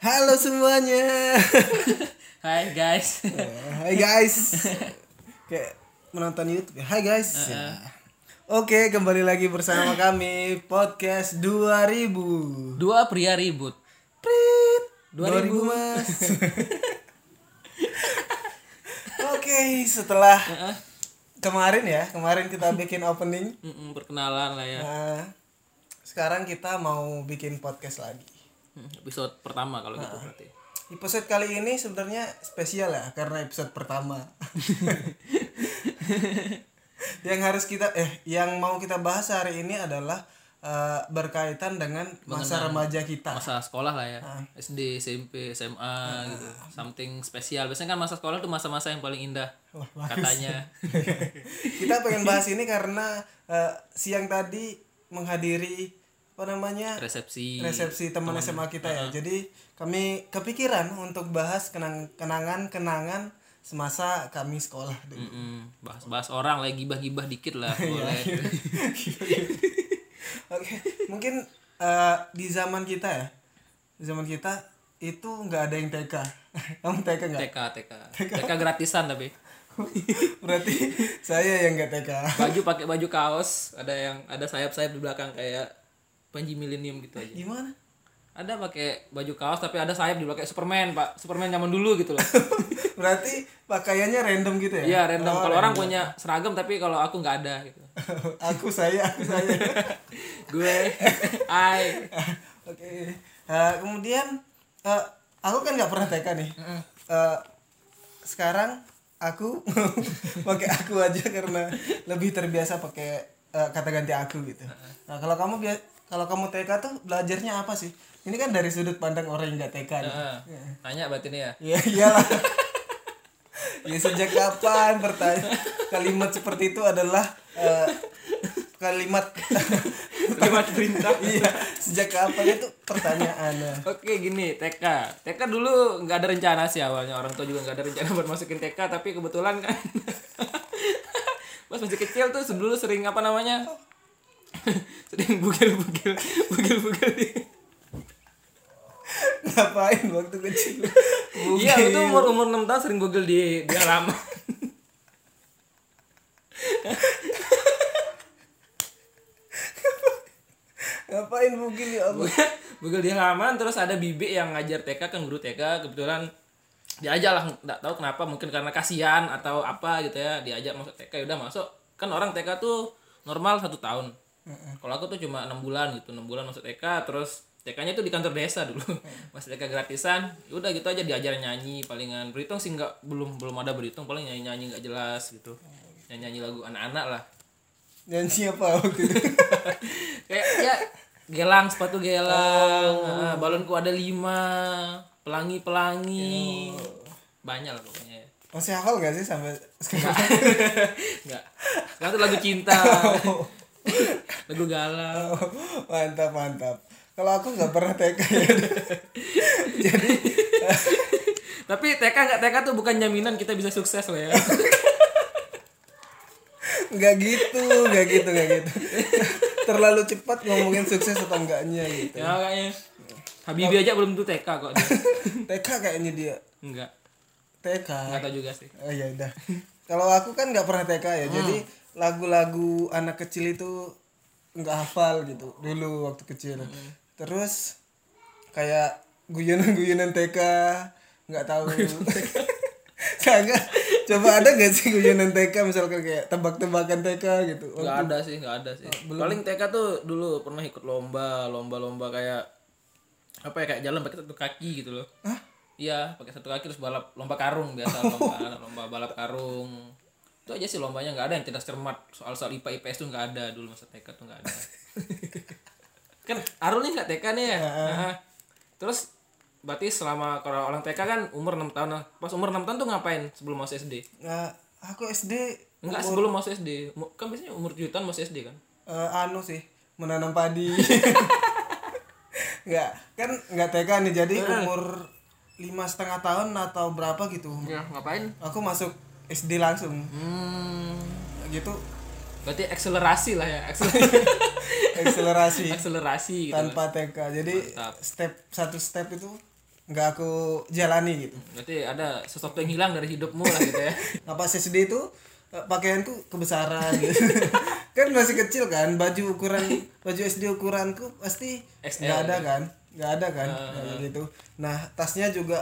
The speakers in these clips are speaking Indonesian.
Halo semuanya. Hai guys. Hai guys. Kayak menonton YouTube. ya. Hai guys. Oke, kembali lagi bersama kami podcast 2000. Dua pria ribut. Prit. 2000. 2000, Mas. Oke, setelah kemarin ya, kemarin kita bikin opening. Perkenalan lah ya. Nah, sekarang kita mau bikin podcast lagi. Episode pertama kalau gitu berarti. Episode kali ini sebenarnya spesial ya karena episode pertama. yang harus kita eh yang mau kita bahas hari ini adalah eh, berkaitan dengan masa remaja kita. Masa sekolah lah ya. SD, SMP, SMA gitu. Something spesial. Biasanya kan masa sekolah tuh masa-masa yang paling indah. Wah. Katanya. kita pengen bahas ini karena eh, siang tadi menghadiri apa namanya Resepsi. resepsi teman SMA kita ya. Jadi kami kepikiran untuk bahas kenang kenangan-kenangan semasa kami sekolah dulu. Mm-mm, Bahas-bahas orang lah gibah-gibah dikit lah Iya. boleh. Oke, mungkin eh, di zaman kita ya, di zaman kita itu nggak ada yang TK. Kamu TK nggak? TK, TK. TK gratisan tapi. Berarti saya yang nggak TK. Baju pakai baju kaos, ada yang ada sayap-sayap di belakang kayak Panji Millennium gitu aja. Gimana? Ada pakai baju kaos tapi ada sayap di kayak Superman, Pak. Superman zaman dulu gitu loh. Berarti pakaiannya random gitu ya? Iya, random. Oh, kalau orang punya seragam tapi kalau aku nggak ada gitu. aku saya, aku saya. Gue ai Oke. Eh, kemudian eh, aku kan nggak pernah TK nih. Eh, sekarang aku pakai aku aja karena lebih terbiasa pakai eh, kata ganti aku gitu. Nah kalau kamu bia- kalau kamu TK tuh belajarnya apa sih? Ini kan dari sudut pandang orang yang nggak TK nih. Heeh. Tanya berarti nih ya. Ya iyalah. ya sejak kapan bertanya kalimat seperti itu adalah eh, kalimat Kalimat perintah. iya sejak kapan itu pertanyaan Oke gini TK TK dulu nggak ada rencana sih awalnya orang tua juga nggak ada rencana buat masukin TK tapi kebetulan kan pas masih kecil tuh dulu sering apa namanya sering bugil bugil bugil bugil ngapain waktu kecil? Iya aku tuh umur umur enam tahun sering bugil di di halaman ngapain mungkin ya Allah? Bugil di halaman terus ada bibi yang ngajar TK kan guru TK kebetulan diajak lah nggak tahu kenapa mungkin karena kasihan atau apa gitu ya diajak masuk TK udah masuk. Kan orang TK tuh normal satu tahun kalau aku tuh cuma enam bulan gitu enam bulan masuk TK terus TK-nya tuh di kantor desa dulu. Masih TK gratisan Ya udah gitu aja diajar nyanyi palingan. Berhitung sih nggak belum belum ada berhitung paling nyanyi nyanyi nggak jelas gitu. Nyanyi nyanyi lagu anak-anak lah. Nyanyi apa waktu itu? Kayak ya gelang sepatu gelang ah, balonku ada lima pelangi pelangi banyak lah pokoknya. Ya. masih hafal gak sih sampai sekarang? Nggak. Sekarang tuh lagu cinta lagu galau. Oh, mantap mantap. Kalau aku nggak pernah TK ya. Jadi tapi TK nggak TK tuh bukan jaminan kita bisa sukses loh ya. Nggak gitu nggak gitu nggak gitu. Terlalu cepat ngomongin sukses atau enggaknya gitu. Ya kayaknya. Habibie aja belum tuh TK kok dia. TK kayaknya dia. Enggak TK nggak tahu juga sih. Oh ya udah. Kalau aku kan nggak pernah TK ya jadi lagu-lagu anak kecil itu nggak hafal gitu dulu waktu kecil. Terus kayak guyonan-guyonan TK nggak tahu. Kagak. Coba ada gak sih guyonan TK misalkan kayak tebak-tebakan TK gitu. Nggak ada sih nggak ada sih. Paling TK tuh dulu pernah ikut lomba lomba-lomba kayak apa ya kayak jalan pakai satu kaki gitu loh. Iya pakai satu kaki terus balap lomba karung biasa lomba lomba balap karung itu aja sih lombanya nggak ada yang cerdas cermat soal soal IPA IPS tuh nggak ada. Dulu masa TK tuh nggak ada. Kan Arul nih nggak TK nih ya? Nah, terus berarti selama kalau orang TK kan umur 6 tahun pas umur 6 tahun tuh ngapain sebelum masuk SD nah, aku SD Enggak sebelum masuk SD kan biasanya umur 7 tahun masuk SD kan? Eh, anu sih menanam padi. Nggak kan nggak TK nih. Jadi umur lima setengah tahun atau berapa gitu. Ya ngapain? Aku masuk SD langsung. Hmm. Gitu. Berarti akselerasi lah ya akselerasi akselerasi. Akselerasi gitu tanpa TK jadi Mantap. step satu step itu nggak aku jalani gitu. Berarti ada sesuatu yang hilang dari hidupmu lah gitu ya. Pas SD itu eh, pakaianku kebesaran gitu. Kan masih kecil kan baju ukuran baju SD ukuranku pasti nggak ada kan nggak ada kan. Kayak gitu. Nah tasnya juga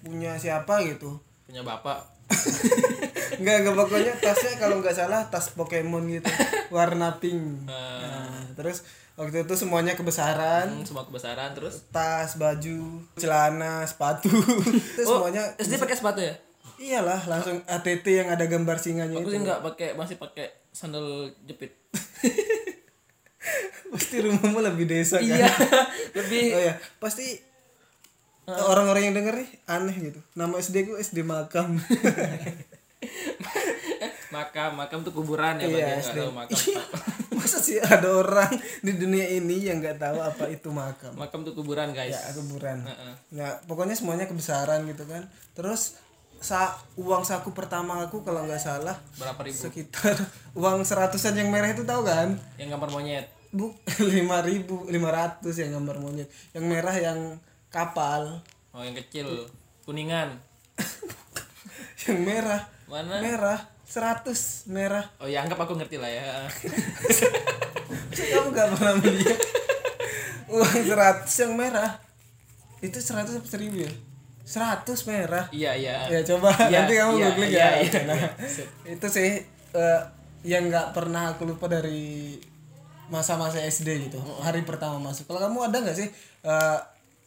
punya siapa gitu. Punya bapak nggak nggak pokoknya tasnya kalau nggak salah tas Pokemon gitu. Warna pink. Nah, terus waktu itu semuanya kebesaran. Hmm, semua kebesaran terus? Tas baju celana sepatu. Itu oh semuanya. SD pakai sepatu ya? Iyalah langsung ATT yang ada gambar singanya aku itu. sih nggak pakai masih pakai sandal jepit. Pasti rumahmu lebih desa kan? Iya lebih. Oh ya pasti orang-orang yang denger nih aneh gitu. Nama SD ku SD makam makam makam tuh kuburan ya Iya, bagi SD. tahu makam. Masa sih ada orang di dunia ini yang nggak tahu apa itu makam? Makam tuh kuburan guys. Ya kuburan. Heeh. ya pokoknya semuanya kebesaran gitu kan. Terus sa uang saku pertama aku kalau nggak salah berapa ribu? sekitar uang seratusan yang merah itu tahu kan? Yang gambar monyet. Bu lima ribu lima ratus yang gambar monyet. Yang merah yang kapal. Oh yang kecil. Kuningan. Yang merah mana? Merah seratus merah. Oh ya anggap aku ngerti lah ya. Kamu gak pernah melihat uang seratus yang merah. Itu seratus apa seribu ya? Seratus merah. Iya iya. Ya coba Iya, nanti kamu iya, googling iya, ya. iya. nah itu sih eh, yang nggak pernah aku lupa dari masa-masa SD gitu. Oh. hari pertama masuk. Kalau kamu ada nggak sih eh,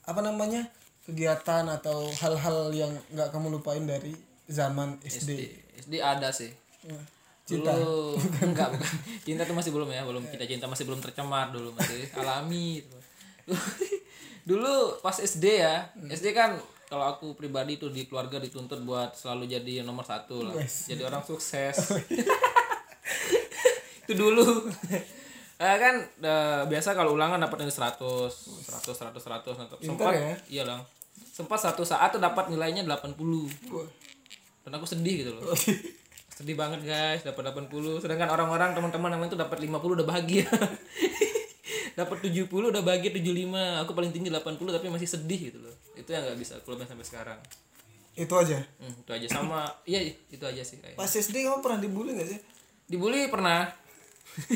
apa namanya kegiatan atau hal-hal yang nggak kamu lupain dari zaman SD, SD SD ada sih. Eh, cinta. dulu enggak. Bukan cinta tuh masih belum ya belum. Cinta cinta masih belum tercemar dulu masih alami. Dulu pas SD ya SD kan kalau aku pribadi tuh di keluarga dituntut buat selalu jadi nomor satu lah. Wes. jadi orang sukses. Itu dulu. Eh, kan eh, biasa kalau ulangan dapat nilai 100 100 100 100 Nah, sempat ya? iya lah sempat satu saat tuh dapat nilainya 80 dan aku sedih gitu loh. Sedih banget guys. Dapat 80 sedangkan orang-orang teman-teman yang lain tuh dapat 50 udah bahagia. Dapat 70 udah bahagia 75 aku paling tinggi 80 tapi masih sedih gitu loh. Itu yang nggak bisa aku sampai sekarang. Itu aja? Hmm, itu aja. Sama iya itu aja sih kayak pas SD kamu pernah dibully gak sih? Dibully pernah.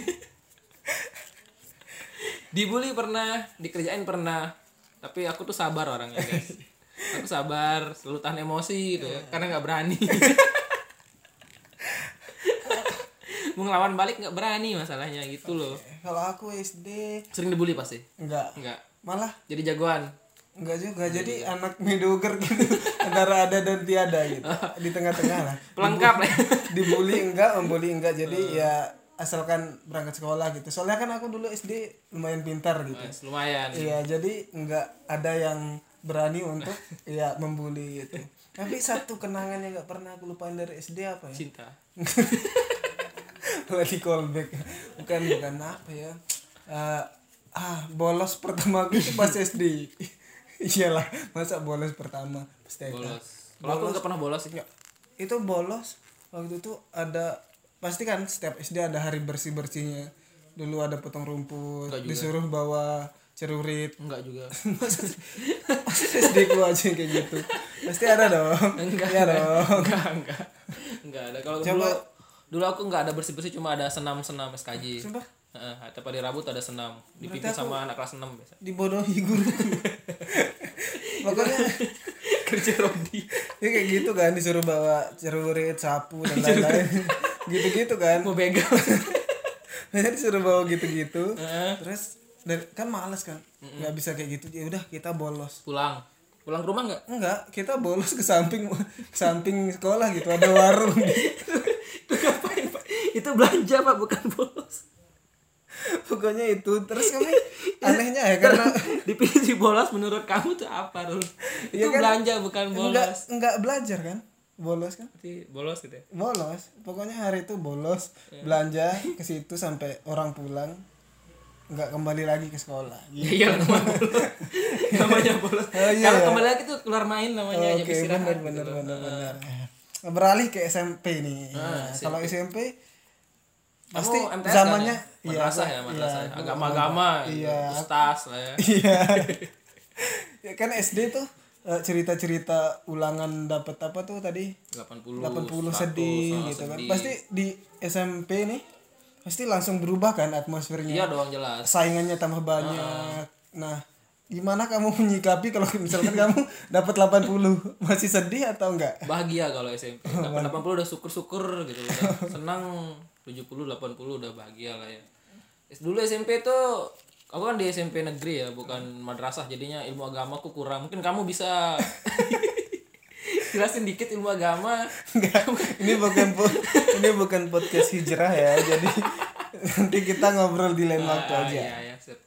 Dibully pernah dikerjain pernah. Tapi aku tuh sabar orangnya guys aku sabar selalu tahan emosi gitu ya karena nggak berani. Mau ngelawan balik nggak berani masalahnya gitu loh. Kalau aku SD sering dibully pasti? Enggak nggak. Malah? Jadi jagoan? Enggak juga jadi anak mediocre gitu antara ada dan tiada gitu di tengah-tengah lah. Pelengkap lah. dibully enggak membully enggak jadi ya asalkan berangkat sekolah gitu. Soalnya kan aku dulu SD lumayan pintar gitu. Mas, lumayan. Iya jadi enggak ada yang berani untuk ya membuli gitu. Tapi satu kenangan yang enggak pernah aku lupain dari SD apa ya? Cinta. Lagi callback. Bukan bukan apa ya? Eh, ah bolos pertama aku itu pas SD iyalah masa bolos pertama? Pas TK bolos. Kalau aku nggak pernah bolos Nggak. itu bolos. Waktu itu ada pasti kan setiap SD ada hari bersih bersihnya dulu ada potong rumput Nggak disuruh bawa cerurit. Enggak juga. Masa SD ku aja kayak gitu. Pasti ada dong. Enggak. Ya dong. Enggak enggak. Enggak ada. Kalau dulu dulu aku enggak ada bersih bersih cuma ada senam senam SKJ Sumpah? Heeh, tiap hari Rabu tuh ada senam. Dipimpin sama anak kelas 6 biasa. dibodohi guru. Pokoknya kerja Rodi. Ya kayak gitu kan disuruh bawa cerurit sapu dan lain-lain. Gitu-gitu kan. Mau begal. Biasanya disuruh bawa gitu-gitu. Heeh. terus dan kan males kan nggak bisa kayak gitu. Ya udah kita bolos. Pulang. Pulang ke rumah enggak enggak kita bolos ke samping ke samping sekolah gitu ada warung itu ngapain pak? Itu belanja pak bukan bolos. Pokoknya itu. Terus kami anehnya ya karena dipilih bolos menurut kamu tuh apa dulu itu Iya kan? belanja bukan enggak bolos. enggak belajar kan? Bolos kan? Berarti bolos gitu ya? Bolos. Pokoknya hari itu bolos belanja ke situ sampai orang pulang nggak kembali lagi ke sekolah iya namanya bolos namanya bolos Oh, iya, kalau ya. kembali lagi tuh keluar main namanya Oke, jam istirahat benar gitu benar loh. benar benar. Nah, Beralih ke SMP nih. Ah, Nah, kalau SMP Kamu pasti MTS zamannya kan ya? madrasah aku- ya madrasah iya, ya. agama-agama Iya. ustaz lah ya Iya. ya kan SD tuh eh, cerita-cerita ulangan dapat apa tuh tadi 80 80 100, sedih ah, gitu kan sedih. pasti di SMP nih pasti langsung berubah kan atmosfernya. Iya dong jelas. Saingannya tambah banyak. Nah gimana kamu menyikapi kalau misalkan kamu dapat 80 masih sedih atau enggak? Bahagia kalau SMP dapat 80 udah syukur-syukur gitu. Udah senang. 70 80 udah bahagia lah ya. Dulu SMP tuh aku kan di SMP negeri ya bukan madrasah. Jadinya ilmu agama aku kurang. Mungkin kamu bisa jelasin dikit ilmu agama Enggak, ini bukan ini bukan podcast hijrah ya jadi nanti kita ngobrol di lain waktu Ah, aja iya, iya, sip.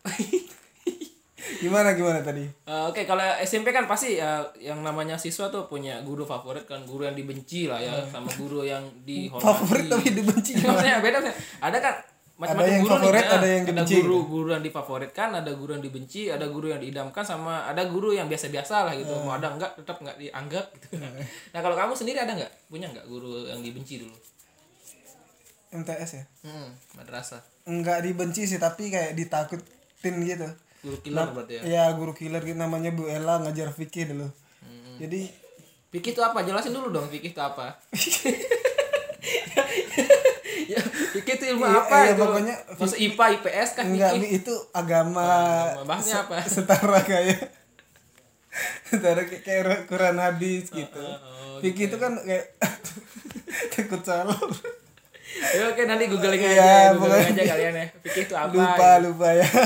gimana gimana tadi Eh, Oke, kalau SMP kan pasti ya yang namanya siswa tuh punya guru favorit kan, guru yang dibenci lah ya, sama guru yang dihormati. favorit tapi dibenci Maksudnya beda. Ada kan macam-macam yang guru favorit, nih. ada yang ada dibenci. guru guru yang difavoritkan, ada guru yang dibenci, ada guru yang diidamkan sama ada guru yang biasa-biasa lah gitu. Hmm. Mau ada enggak tetap enggak dianggap gitu. Nah, kalau kamu sendiri ada enggak? Punya enggak guru yang dibenci dulu? MTS ya Hmm, madrasah. enggak dibenci sih tapi kayak ditakutin gitu Guru killer berarti ya. ya guru killer gitu namanya Bu Ella ngajar fikih dulu Hmm. jadi Fikih itu apa? Jelasin dulu dong fikih itu apa. ya, fikih itu ilmu Iya, apa iya, itu? pokoknya Masuk IPA, IPS kan enggak fikih. itu agama agama. Bahasnya apa? setara kayak setara kayak, kayak Quran hadis gitu oh, fikih itu kan kayak takut salah Ya oke nanti googling Iya, aja, googling pokoknya- aja kalian ya. Fikih itu apa? lupa gitu. lupa ya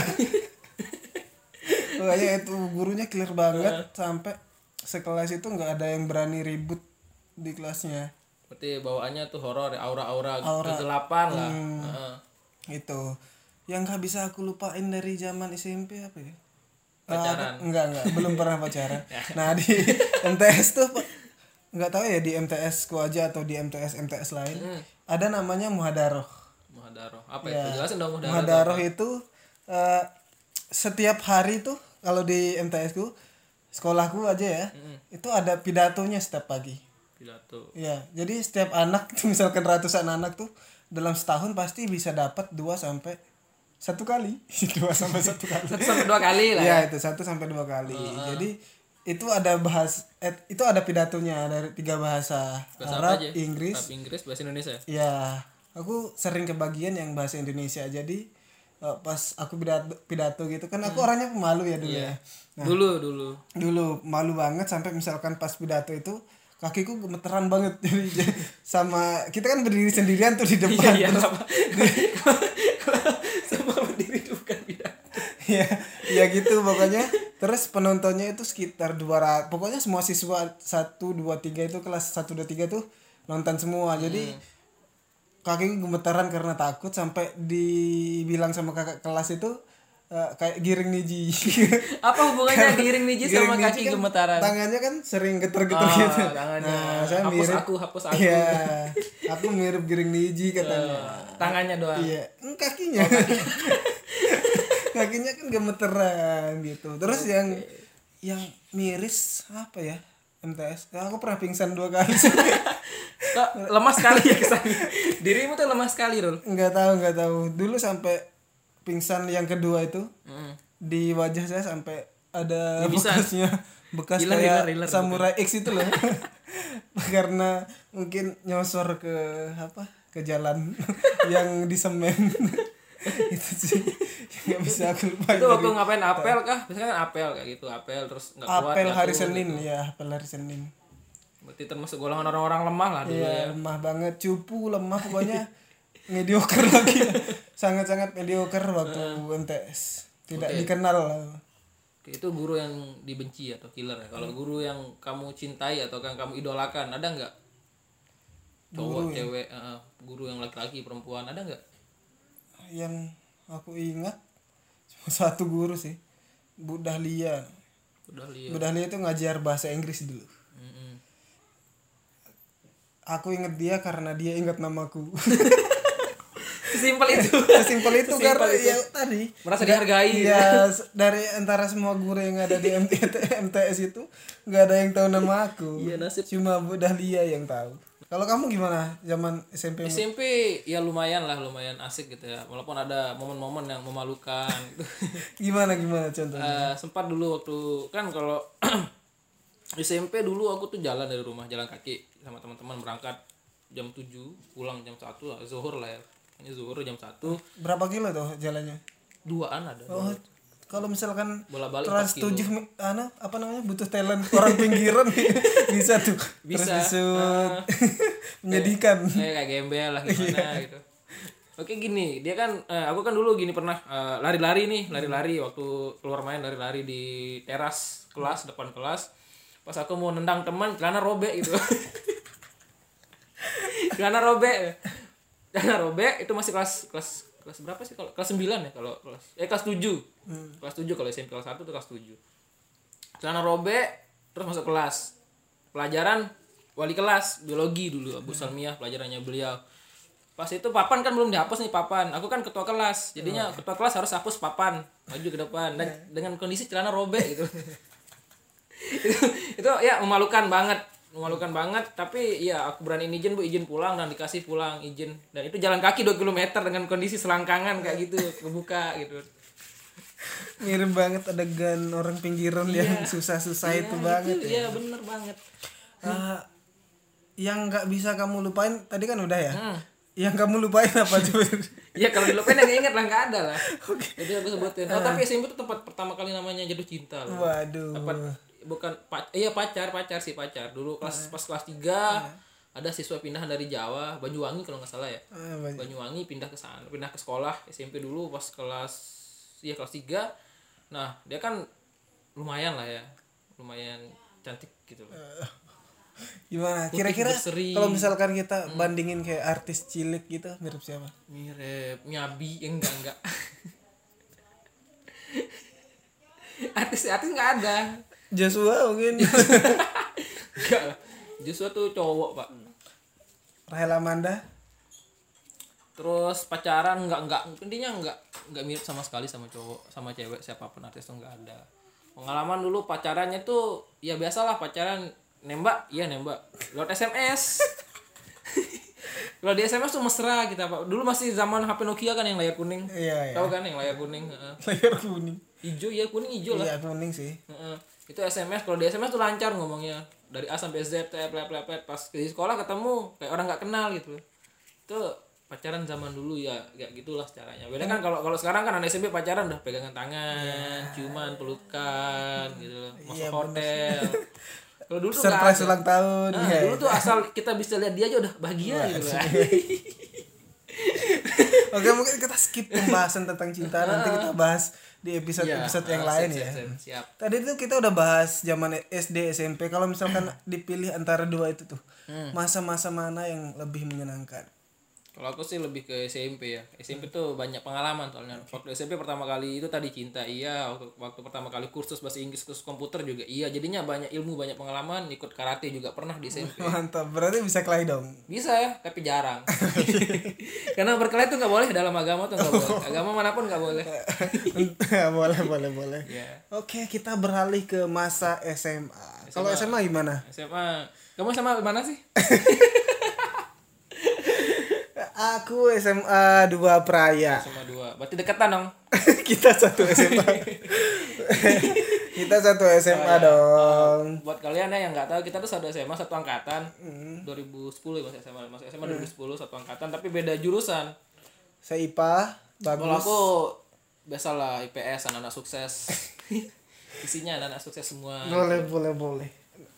pokoknya itu gurunya clear banget sampai sekelas itu nggak ada yang berani ribut di kelasnya Berarti bawaannya tuh horor, ya, aura-aura Aura. kegelapan lah. Hmm. Heeh. itu yang nggak bisa aku lupain dari zaman SMP apa ya Pacaran. Ah, enggak enggak belum pernah pacaran nah di MTS tuh nggak tahu ya di MTS ku aja atau di MTS MTS lain Hmm. ada namanya muhadaroh Muhadaroh. Apa Ya. itu? Jelasin dong muhadaroh. muhadaroh itu eh, setiap hari tuh kalau di MTS ku sekolahku aja ya itu ada pidatonya setiap pagi Pidato. ya jadi setiap anak misalkan ratusan anak tuh dalam setahun pasti bisa dapat dua sampai satu kali dua sampai satu kali Satu sampai dua kali lah. ya itu satu sampai dua kali jadi itu ada bahas eh, itu ada pidatonya dari tiga bahasa, Bahasa Arab aja? Inggris Arab, Inggris, bahasa Indonesia. ya aku sering kebagian yang bahasa Indonesia jadi eh, pas aku pidato, pidato gitu kan aku orangnya pemalu ya dulu ya Dulu, dulu. dulu malu banget sampai misalkan pas pidato itu kakiku gemeteran banget. Jadi sama kita kan berdiri sendirian tuh di depan. Iya, terus apa? Semua berdiri itu bukan ya ya gitu pokoknya. Terus penontonnya itu sekitar 200 pokoknya semua siswa 1 2 3 itu kelas 1 2 3 tuh nonton semua. Jadi kaki gemeteran karena takut sampai dibilang sama kakak kelas itu eh, kayak giring niji Apa hubungannya giring niji sama Giring kaki niji kan gemetaran? tangannya kan sering geter-geter Oh, gitu tangannya. nah saya Hapus mirip aku, hapus aku. iya aku mirip giring niji katanya Tangannya doang. Iya, Hmm, kakinya. kakinya kan gemeteran gitu. Terus yang yang miris apa ya? MTS. Ya, aku pernah pingsan dua kali. Kok lemah sekali ya kesannya. Dirimu tuh lemah sekali, Rul. Enggak tahu, enggak tahu. Dulu sampai pingsan yang kedua itu Mm. di wajah saya sampai ada Bisa. bekasnya bekas Hilang, kayak hilang, hilang. samurai X itu loh karena mungkin nyosor ke apa ke jalan yang di semen itu sih nggak bisa aku lupa Itu waktu ngapain apel kah? Biasanya kan apel kayak gitu, apel terus nggak kuat. apel hari Senin gitu. ya apel hari Senin Berarti termasuk golongan orang-orang lemah lah dulu ya. Iya lemah banget cupu lemah pokoknya mediocre lagi sangat-sangat mediocre waktu MTS tidak dikenal lah. Itu guru yang dibenci atau killer ya. Kalau guru yang kamu cintai atau yang kamu idolakan, ada nggak? Cowok, cewek, eh, guru yang laki-laki, perempuan, ada nggak? yang aku ingat cuma satu guru sih Bu Dahlia. Bu Dahlia itu ngajar bahasa Inggris dulu Mm-mm. aku inget dia karena dia ingat namaku Sesimpel itu. sesimpel itu karena ya tadi Merasa dihargai. ya s- dari antara semua guru yang ada di MT- MTS itu nggak ada yang tahu nama aku Iya, nasib. cuma Bu Dahlia yang tahu kalau kamu gimana zaman SMP -mu? SMP ya lumayan lah, lumayan asik gitu ya. Walaupun ada momen-momen yang memalukan gitu. gimana gimana contohnya Eh, sempat dulu waktu kan kalau SMP dulu aku tuh jalan dari rumah jalan kaki sama teman-teman berangkat jam 7 pulang jam 1 lah zuhur lah ya ini zuhur jam 1 berapa kilo tuh jalannya? Duaan ada oh kalau misalkan bola-balik trans tujuh anu apa namanya butuh talent orang pinggiran bisa tuh Bisa. Disut. menyedihkan. Kayak kayak gembel lah gimana gitu. Oke gini dia kan eh, aku kan dulu gini pernah eh, lari-lari nih lari-lari waktu keluar main lari-lari di teras kelas depan kelas. Pas aku mau nendang teman celana robek gitu. Celana robek celana robek itu masih kelas kelas kelas berapa sih kalau kelas 9 ya kalau kelas eh kelas 7 kelas 7 kalau SMP kelas 1 tuh kelas 7 celana robek terus masuk kelas. Pelajaran wali kelas biologi dulu Abu Salmiah pelajarannya beliau. Pas itu papan kan belum dihapus nih papan. Aku kan ketua kelas jadinya ketua kelas harus hapus papan maju ke depan. Dan dengan kondisi celana robek gitu. Itu, itu ya memalukan banget memalukan banget tapi ya aku berani izin bu izin pulang dan dikasih pulang izin. Dan itu jalan kaki 2 km dengan kondisi selangkangan kayak gitu kebuka gitu. Mirip banget adegan orang pinggiran yang susah-susah itu banget itu, ya. ya bener banget. Ah, yang nggak bisa kamu lupain tadi kan udah ya? Hmm. yang kamu lupain apa tuh ya kalau dilupain yang inget lah nggak ada lah. Jadi aku sebutin. Oh, tapi SMP itu tempat pertama kali namanya jatuh cinta loh. Waduh. Apa bukan pac iya pacar pacar sih pacar. Dulu kelas pas kelas 3 ada siswa pindahan dari Jawa Banyuwangi kalau nggak salah ya. Banyak. Banyuwangi pindah ke sana pindah ke sekolah SMP dulu pas kelas iya kelas 3 nah dia kan lumayan lah ya lumayan cantik gitu loh. Gimana? Kira-kira kalau misalkan kita bandingin kayak artis cilik gitu mirip siapa? Mirip nyabi yang enggak enggak. Artis artis nggak ada Joshua mungkin. Enggak lah. Joshua tuh cowok pak. Rahel Amanda. Terus pacaran nggak nggak intinya nggak nggak mirip sama sekali sama cowok sama cewek siapa pun artis tuh nggak ada. Pengalaman dulu pacarannya tuh ya biasalah pacaran. Nembak? Iya nembak. Lewat SMS kalau di SMS tuh mesra kita pak. Dulu masih zaman HP Nokia kan yang layar kuning. Iya ya tahu kan yang layar kuning? Layar kuning. Hijau ya kuning hijau lah. Iya kuning sih. Itu SMS kalau di SMS tuh lancar ngomongnya. Dari A sampai Z tep tep tep tep. pas di sekolah ketemu kayak orang nggak kenal gitu. Itu pacaran zaman dulu ya kayak gitulah caranya. Beda kan kalau kalau sekarang kan anak SMP pacaran udah pegangan tangan ciuman pelukan gitu loh. Masuk hotel. Kalau dulu tuh surprise ulang tahun Nah, ya dulu tuh asal kita bisa lihat dia aja udah bahagia gitu lah oke mungkin kita skip pembahasan tentang cinta. Nanti kita bahas di episode episode yang ah, lain siap, ya siap, siap, siap. Tadi tuh kita udah bahas zaman SD SMP. Kalau misalkan dipilih antara dua itu tuh, masa-masa mana yang lebih menyenangkan? Kalau aku sih lebih ke SMP ya. SMP tuh banyak pengalaman soalnya. Waktu SMP pertama kali itu tadi cinta iya. Waktu waktu pertama kali kursus bahasa Inggris kursus komputer juga iya. Jadinya banyak ilmu, banyak pengalaman. Ikut karate juga pernah di SMP. Mantap, berarti bisa kelahi dong. Bisa ya, tapi jarang. Karena berkelahi tuh nggak boleh dalam agama tuh nggak boleh. Agama mana pun nggak boleh. boleh, boleh, boleh. Ya. Oke, kita beralih ke masa SMA. Kalau SMA gimana? SMA. Kamu SMA mana sih? Aku SMA 2 Praya. SMA 2. Berarti deketan dong. kita satu SMA. kita satu SMA dong. Buat kalian ya yang nggak tahu kita tuh satu SMA satu angkatan. 2010 ya masih SMA masih SMA 2010 satu angkatan tapi beda jurusan. Saya IPA, Kalau bagus. aku biasalah IPS anak-anak sukses. Isinya anak-anak sukses semua. Boleh, boleh, boleh.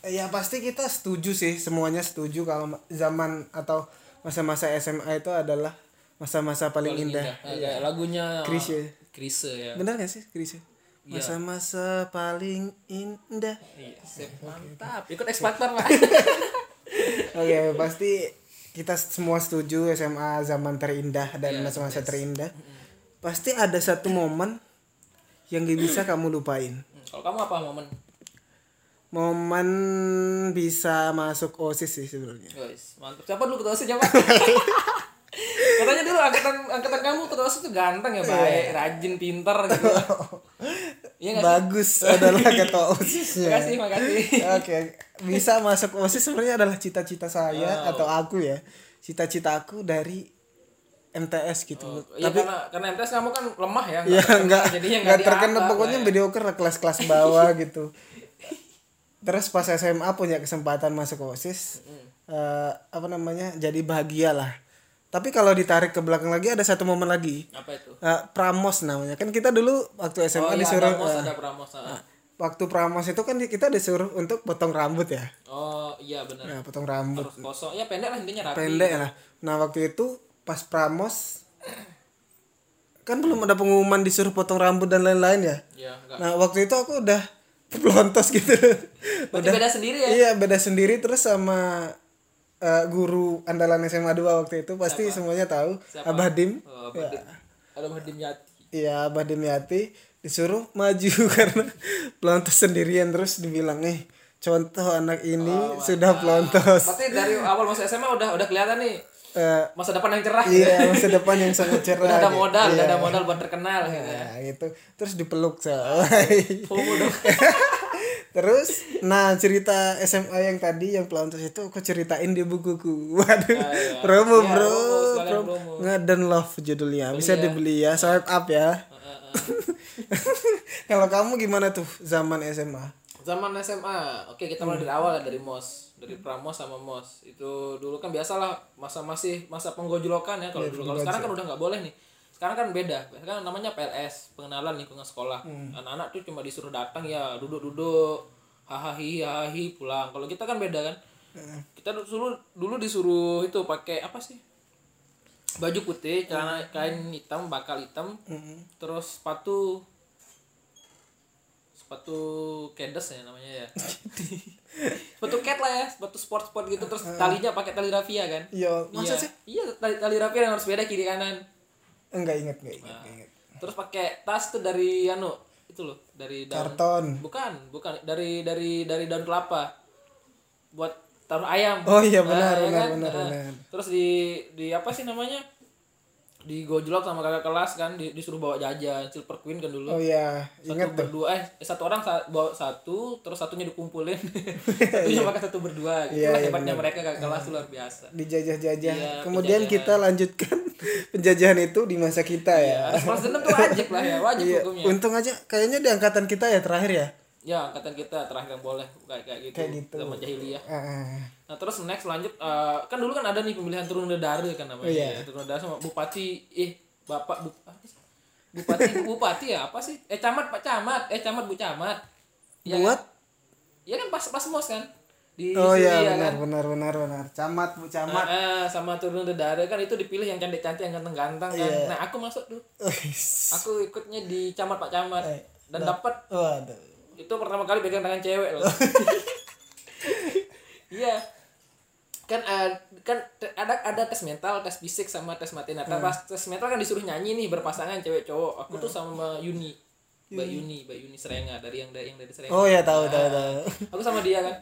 Ya pasti kita setuju sih, semuanya setuju kalau ma- zaman atau masa-masa SMA itu adalah masa-masa paling, indah. Indah. Nah, kayak lagunya Krisye. Krisye ya. Bener gak sih, Chris? Masa-masa paling indah. Iya, sip. mantap. Ikut X Factor, Pak. Oke, pasti kita semua setuju SMA zaman terindah dan Iya, masa-masa terindah. Pasti ada satu momen yang gak bisa kamu lupain. Hmm, Kalau kamu apa momen? Momen bisa masuk OSIS sih sebenarnya. Guys, mantap. Siapa dulu ketua OSIS siapa? Katanya dulu angkatan angkatan kamu ketua OSIS tuh ganteng ya, baik, rajin, pinter gitu. Iya? Bagus adalah ketua OSISnya. Makasih, makasih. Oke, bisa masuk OSIS sebenarnya adalah cita-cita saya Oh. atau aku ya. Cita-cita aku dari MTS gitu. Iya karena karena MTS kamu kan lemah ya. ya terkenal, enggak jadinya enggak diangkat pokoknya ya. mediocre kelas-kelas bawah gitu. Terus pas SMA punya kesempatan masuk osis eh, apa namanya jadi bahagia lah. Tapi kalau ditarik ke belakang lagi ada satu momen lagi. Apa itu? Eh, pramos namanya. Kan kita dulu waktu SMA oh iya disuruh ada mos eh, ada pramos ah. waktu pramos itu kan kita disuruh untuk potong rambut ya. Oh iya benar. Nah, potong rambut. Harus kosong. Ya pendek lah intinya rapi. Pendek lah. Nah waktu itu pas pramos kan belum ada pengumuman disuruh potong rambut dan lain-lain ya. Ya enggak. Nah waktu itu aku udah pelontos gitu berarti beda sendiri ya? Iya beda sendiri. Terus sama eh, guru andalan SMA 2 waktu itu pasti semuanya tahu. Abah Dim. Oh, berarti ada Mahdim Yati. Iya, Abah Dimyati disuruh maju karena pelontos sendirian. Terus dibilang nih contoh anak ini sudah pelontos. berarti dari awal masuk SMA udah udah kelihatan nih Eh, masa depan yang cerah. iya masa depan yang sangat cerah. udah ada gitu. modal udah Iya. ada modal buat terkenal gitu ya. Nah, gitu. Terus dipeluk so. Dong Terus nah cerita SMA yang tadi yang pelontos itu aku ceritain di bukuku. Waduh. iya. Promo, Iya, Bro. promo. Ngaden Love judulnya. Bisa dibeli ya, swipe up ya. Kalau kamu gimana tuh zaman SMA? zaman SMA oke kita mulai dari awal ya, dari mos dari pramos sama mos itu dulu kan biasalah masa masih masa penggojlokan ya kalau dulu kalau sekarang kan udah nggak boleh nih sekarang kan beda. Sekarang namanya PLS pengenalan lingkungan sekolah. Anak-anak tuh cuma disuruh datang ya duduk-duduk hahaha hahaha pulang. Kalau kita kan beda kan? Kita dulu dulu disuruh itu pakai apa sih? Baju putih celana kain hitam bakal hitam terus sepatu sepatu kedes ya namanya ya. Sepatu cat lah ya sepatu sport sport gitu terus talinya pakai tali rafia kan? Iya, masa iya. sih? iya tali, tali rafia yang harus beda kiri kanan Enggak inget, enggak inget, enggak inget. terus pakai tas tuh dari anu itu loh dari daun Karton. bukan bukan dari dari dari daun kelapa buat taruh ayam Oh iya, benar, Nah, ya benar, kan? benar, Nah, benar. terus di di apa sih namanya di gojlok sama kakak kelas kan di- disuruh bawa jajan silver queen kan dulu. Oh iya, satu inget tuh. berdua eh satu orang sa- bawa satu terus satunya dikumpulin. Satunya makan satu berdua gitu. Iya, lah iya, hebatnya mereka kakak kelas tuh luar biasa. Dijajah-jajah. Iya, Kemudian kita lanjutkan penjajahan itu di masa kita ya. ya balas dendam tuh wajib lah ya wajib Iya, hukumnya. untung aja kayaknya di angkatan kita ya terakhir ya. Ya angkatan kita terakhir yang boleh kayak kayak gitu, Kayak gitu. zaman jahiliyah Ah, nah terus next lanjut eh, kan dulu kan ada nih pemilihan turun dedare kan namanya Oh, ya, turun dedare sama bupati eh bapak bu, bupati bupati ya apa sih eh camat pak camat eh camat bu camat ya buat kan? ya kan pas pas mos kan di Oh iya ya benar kan? benar benar benar. Camat Bu Camat. Ah, ah, sama turun dedare kan itu dipilih yang cantik-cantik yang ganteng-ganteng kan. Iya. Nah, aku masuk tuh. Aku ikutnya di camat Pak Camat Eh, dan dapat Waduh. Itu pertama kali pegang tangan cewek loh. Iya. Kan eh, kan ada ada tes mental, tes fisik sama tes mati. Nah, Hmm. pas tes mental kan disuruh nyanyi nih berpasangan cewek cowok. Aku tuh sama Yuni. Mbak Yuni, Mbak Yuni Serenga dari yang dari yang dari Serenga. Oh ya tahu tahu tahu. aku sama dia kan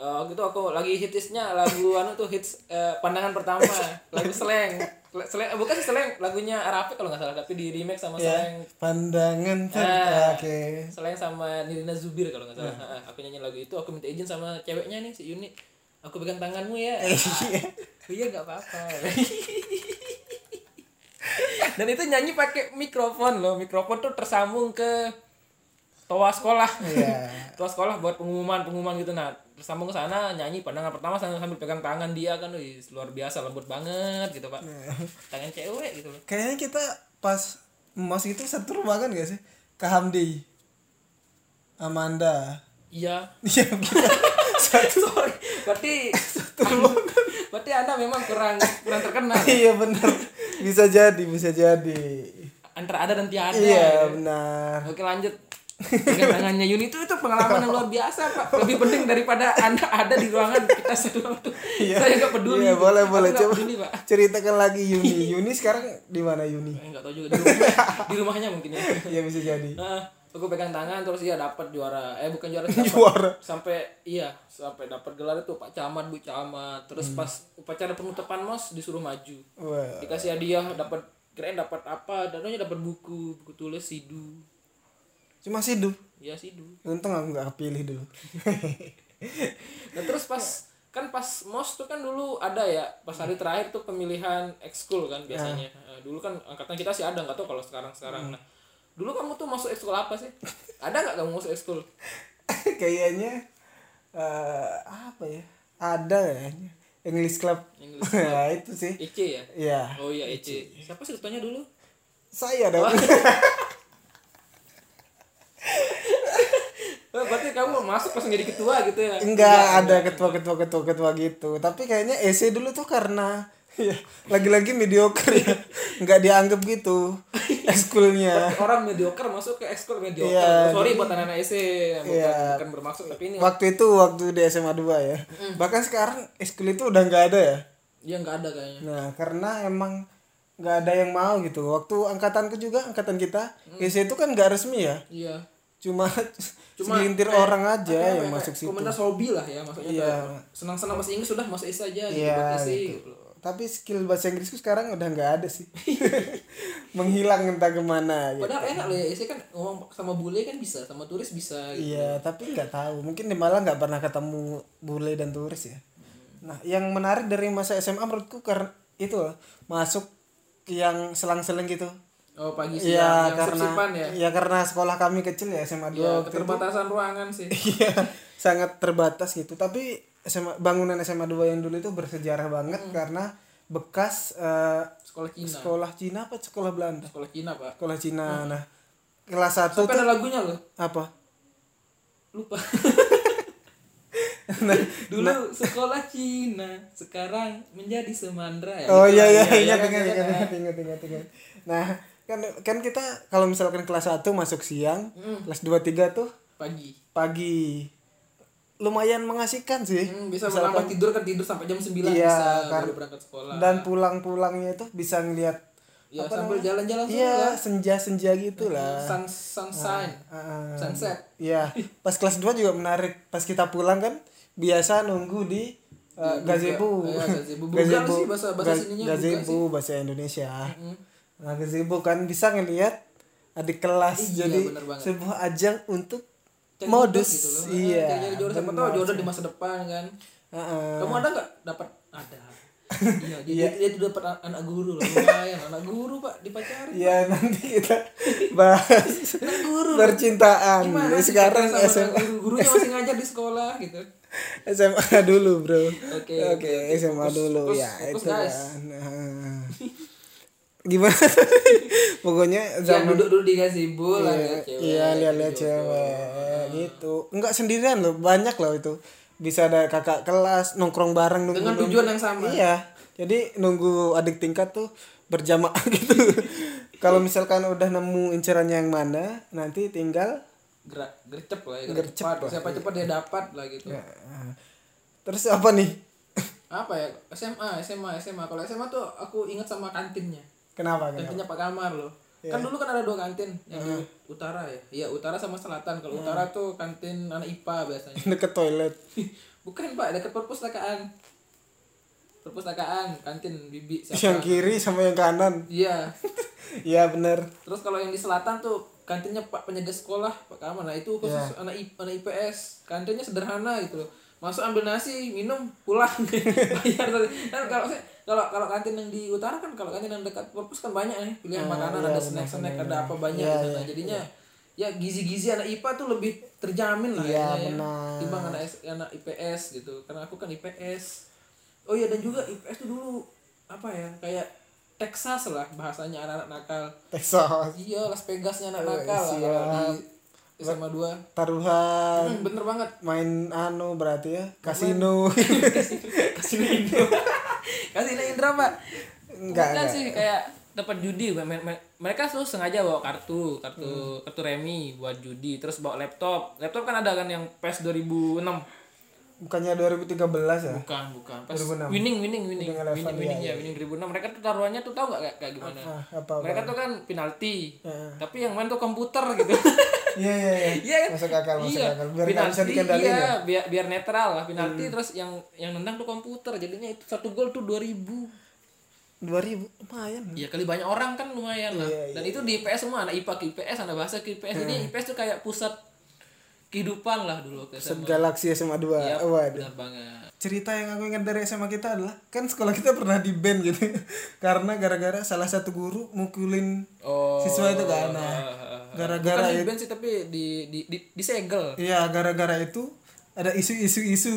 Eh, waktu itu aku lagi hitsnya lagu anu tuh hits eh, pandangan pertama lagu seleng eh, bukan sih seleng lagunya Arafi kalau nggak salah tapi di remake sama Ya, seleng pandangan Ah. Oke. seleng sama Nirina Zubir kalau nggak salah. Ah, aku nyanyi lagu itu aku minta izin sama ceweknya nih si Yuni. Aku pegang tanganmu ya. Oh iya nggak apa-apa. Dan itu nyanyi pakai mikrofon loh mikrofon tuh tersambung ke toa sekolah. Iya. toa sekolah buat pengumuman pengumuman gitu. Nah tersambung ke sana nyanyi pandangan pertama sambil, sambil pegang tangan dia kan wih, luar biasa lembut banget gitu pak tangan cewek gitu loh Kayaknya kita pas mas itu satu ruangan gak sih? Kak Hamdi. Amanda. iya Iya kita sorry berarti berarti anda memang kurang kurang terkenal Iya benar. Bisa jadi, bisa jadi. antara ada dan tiada Iya benar. oke lanjut tangannya Yuni itu itu pengalaman yang luar biasa pak. Lebih penting daripada anda ada di ruangan kita sedang tuh. Saya nggak peduli Iya boleh Aku boleh. coba peduli, pak. ceritakan lagi Yuni. Yuni sekarang di mana Yuni? Eh, nggak tahu juga. Di, rumah, di rumahnya mungkin ya. Iya bisa jadi. Nah, aku pegang tangan terus dia dapat juara. Eh bukan juara sih, dapat- Juara. sampai iya sampai dapat gelar itu Pak. Camat Bu Camat. Terus pas upacara penutupan mos disuruh maju. Wah. dikasih hadiah dapat keren dapat apa dananya dapat buku buku tulis sidu Cuma sidu. ya sidu. Untung aku nggak kepilih dulu. nah terus pas kan pas mos tuh kan dulu ada ya pas hari terakhir tuh pemilihan ekskul kan biasanya. Eh, dulu kan angkatan kita sih ada nggak tahu kalau sekarang sekarang nah dulu kamu tuh masuk ekskul apa sih? Ada nggak kamu masuk ekskul? Kayaknya eh, apa ya? Ada ya English Club. English nah itu sih. EC ya? Iya. Oh iya EC siapa sih ketuanya dulu? Saya dong. Oh, berarti kamu masuk pas jadi ketua gitu ya? Enggak ada ketua ketua ketua ketua gitu. Tapi kayaknya EC dulu tuh karena ya, lagi-lagi mediocre ya. Nggak dianggap gitu ekskulnya. Orang mediocre masuk ke ekskul mediocre. Iya, sorry buat anak-anak EC bukan, Iya. bukan bermaksud tapi ini waktu itu waktu di SMA 2 ya. Bahkan sekarang ekskul itu udah nggak ada ya? Ya nggak ada kayaknya. Nah karena emang nggak ada yang mau gitu. Waktu angkatanku juga angkatan kita EC itu kan nggak resmi ya? Iya cuma, Cuma segelintir kayak- orang aja ya, yang kayak masuk situ komunitas hobi lah ya maksudnya Iya. senang-senang bahasa Inggris sudah masuk EC aja gitu Iya, buat EC gitu. gitu. tapi skill bahasa Inggrisku sekarang udah nggak ada sih menghilang entah ke mana gitu. Padahal enak loh ya, EC kan ngomong sama bule kan bisa, sama turis bisa gitu. Iya, tapi nggak tahu. Mungkin di Malang nggak pernah ketemu bule dan turis ya. Nah, yang menarik dari masa SMA menurutku karena itu loh, masuk yang selang-seling gitu. Oh pagi siang, Iya, yang karena sip-sipan ya. ya karena sekolah kami kecil ya SMA 2 Iya, waktu itu. keterbatasan ruangan sih. Iya, sangat terbatas gitu. Tapi SMA bangunan SMA 2 yang dulu itu bersejarah banget karena bekas eh, Sekolah Cina. sekolah Cina apa sekolah Belanda? Sekolah Cina, Pak. Sekolah Cina. Nah, kelas 1 Sampai tuh ada lagunya loh. apa? Lupa. Nah, Dulu sekolah Cina, sekarang menjadi semandra ya. Oh iya iya iya, ingat ingat iya ingat ingat ingat ingat ingat. Nah, kan kan kita kalau misalkan kelas 1 masuk siang, Hmm. kelas 2 3 tuh Pagi. pagi. Lumayan mengasihkan sih. Hmm, bisa menambah tidur kan tidur sampai jam 9 Iya, bisa kan. baru berangkat sekolah. Dan pulang-pulangnya itu bisa ngelihat ya sambil jalan-jalan Iya, senja-senja gitu lah. sun sunshine, Ah, sunset. Iya, pas kelas 2 juga menarik. Pas kita pulang kan biasa nunggu di uh, gazebo. Iya, gazebo. Bukan sih bahasa- bahasa sininya gazebo bahasa Indonesia. Nah, gazebo kan bisa ngelihat adik kelas Iya, jadi sebuah ajang untuk Cari modus. gitu loh. Iya. Kayak jadi jodoh siapa tahu jodoh di masa depan kan. Heeh. Kamu ada nggak dapat ada? iya, dia, dia, dia tuh dapat an- anak guru loh. Lumayan anak guru, Pak, dipacarin. Iya, nanti kita bahas guru. percintaan. Gimana sih Sekarang SMA guru, gurunya masih ngajar di sekolah gitu. SMA dulu, Bro. Oke, Oke, SMA dulu Fokus- ya fokus, itu guys. kan. Gimana? Pokoknya Ya zaman duduk-duduk di gazebo lah Iya, cewek. Iya, lihat-lihat gitu. cewek gitu. Enggak sendirian loh, banyak loh itu. Bisa ada kakak kelas nongkrong bareng nunggu Dengan tujuan yang sama. Iya. Jadi nunggu adik tingkat tuh berjamaah gitu. Kalau misalkan udah nemu incerannya yang mana, nanti tinggal Gerak gercep lah ya, gerak cepat. Siapa cepat dia dapat lah gitu. eh, terus apa nih? Apa ya? SMA, SMA, SMA. Kalau SMA tuh aku ingat sama kantinnya. Kenapa? Kenapa? Kantinnya Pak Kamar loh. Iya. Kan dulu kan ada dua kantin, yang di utara ya. Iya, utara sama selatan. Kalau utara tuh kantin anak IPA biasanya. Deket toilet. Bukan, Pak, dekat perpustakaan. Perpustakaan, kantin Bibi Yang siapa? kiri sama yang kanan. Iya. Iya bener. Terus kalau yang di selatan tuh kantinnya Pak penjaga sekolah, Pak Kamar. Nah, itu khusus Iya. anak, anak IPS. Kantinnya sederhana gitu loh. Masuk ambil nasi, minum, pulang. Bayar tadi. Kan kalau saya kalau kalau kantin yang di utara kan kalau kantin yang dekat perpus kan banyak nih pilihan makanan, ada snack-snack, ada apa banyak Iya, di sana. Jadinya ya gizi-gizi anak IPA tuh lebih terjamin lah Iya, ya, benar. timbang anak anak IPS gitu. Karena aku kan IPS. Oh iya dan juga IPS tuh dulu apa ya? Kayak Texas lah bahasanya anak-anak nakal. Texas. Iya, Las Vegasnya anak Oh, nakal lah kalau di SMA 2. Taruhan. Hmm, bener banget. Main anu berarti ya. Kasino. Kasino Indra. Kasino Indra, Pak. Enggak, Bukan enggak. sih kayak dapat judi Me- me- mereka tuh sengaja bawa kartu kartu kartu remi buat judi terus bawa laptop laptop kan ada kan yang PES 2006 Bukannya 2013 ya? bukan bukan PES 2006. winning winning winning Winning winning winning, iya, ya winning 2006 mereka tuh taruhannya tuh tahu nggak kayak, kayak gimana Ah, apa apa? mereka tuh kan penalti Heeh. tapi yang main tuh komputer gitu Iya iya iya. Iya kan? Masuk akal, masuk iya. akal. Biar penalti, bisa dikendalin iya, ya. Hmm. biar biar netral lah penalti terus yang yang nendang tuh komputer jadinya itu satu gol tuh 2000 2000 lumayan. Iya kali banyak orang kan lumayan lah. Iya, Dan itu di IPS semua anak IPA ke IPS, anak bahasa ke IPS. Jadi IPS tuh kayak pusat kehidupan lah dulu ke SMA. Galaxy SMA 2. Iya, Waduh. benar banget. Cerita yang aku ingat dari SMA kita adalah kan sekolah kita pernah di band gitu. Karena gara-gara salah satu guru mukulin Oh. siswa itu kan. Nah, ah, ah, ah. gara-gara Bukan di itu band sih tapi di di di, disegel. Iya, gara-gara itu ada isu-isu isu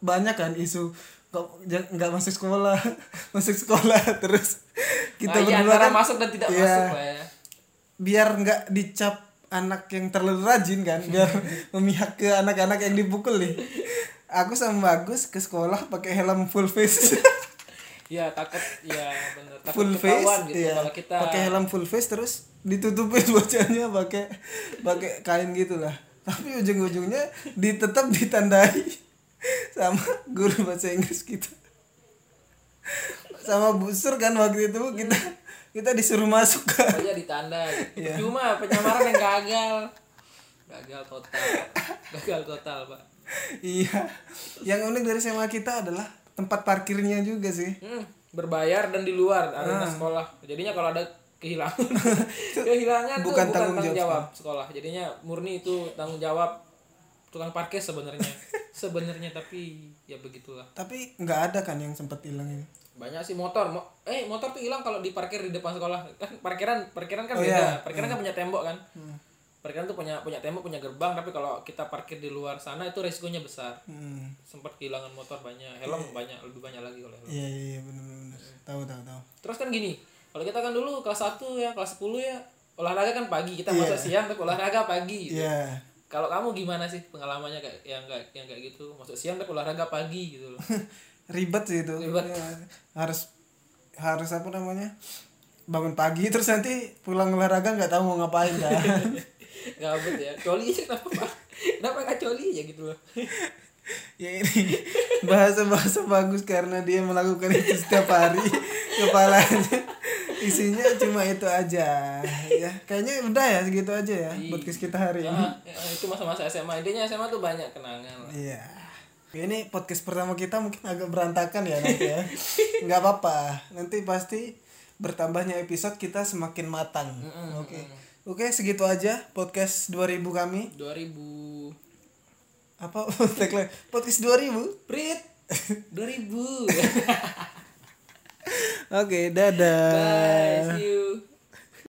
banyak kan isu kok nggak masuk sekolah masuk sekolah terus kita Nah, iya, berdua antara kan masuk dan tidak Iya. masuk lah ya biar nggak dicap anak yang terlalu rajin kan biar memihak ke anak-anak yang dipukul nih. Aku sama Bagus ke sekolah pakai helm full face. Iya takut ya bener. Takut full face gitu iya. kalau kita pakai helm full face terus ditutupin wajahnya pakai pakai kain gitulah tapi ujung-ujungnya di tetap ditandai sama guru bahasa Inggris kita. Sama busur kan waktu itu kita kita disuruh masuk kan aja ditanda. Iya. cuma penyamaran yang gagal. Gagal total. Gagal total pak. Iya. Yang unik dari SMA kita adalah tempat parkirnya juga sih. Hmm, berbayar dan di luar arena Ah. sekolah. Jadinya kalau ada kehilangan kehilangan tuh Bukan bukan tanggung tanggung, jawab jawab sekolah. jadinya murni itu tanggung jawab tukang parkir sebenarnya. Sebenarnya tapi ya begitulah. Tapi nggak ada kan yang sempat hilang ini banyak sih motor. Mo eh motor tuh hilang kalau diparkir di depan sekolah. Kan parkiran parkiran kan Oh, beda. iya. Hmm. parkiran kan punya tembok kan? Parkiran tuh punya punya tembok punya gerbang tapi kalau kita parkir di luar sana itu resikonya besar. Hmm. sempat kehilangan motor banyak helm banyak lebih banyak lagi kalau helm. Iya iya benar-benar tahu tahu tahu. Terus kan gini kalau kita kan dulu kelas 1 ya kelas 10 ya olahraga kan pagi kita masuk siang tapi olahraga pagi gitu. iya. Kalau kamu gimana sih pengalamannya kayak yang kayak yang kayak gitu? Masuk siang tapi olahraga pagi gitu loh ribet sih itu. Ribet. Ya, harus harus apa namanya bangun pagi terus nanti pulang olahraga nggak tahu mau ngapain kan gabut ya. Coli aja kenapa pak? Kenapa nggak coli ya gitu loh? Ya ini bahasa bahasa bagus karena dia melakukan itu setiap hari. Kepalanya isinya cuma itu aja ya. Kayaknya udah ya segitu aja ya podcast kita hari ini. Nah, ya, itu masa-masa SMA intinya SMA tuh banyak kenangan lah. Iya. Ini podcast pertama kita mungkin agak berantakan ya nanti ya. Nggak apa-apa. Nanti pasti bertambahnya episode kita semakin matang. Oke. Oke, segitu aja podcast 2000 kami. 2000 Apa tagline? Podcast 2000. Prit 2000 Oke, dadah. Bye, see you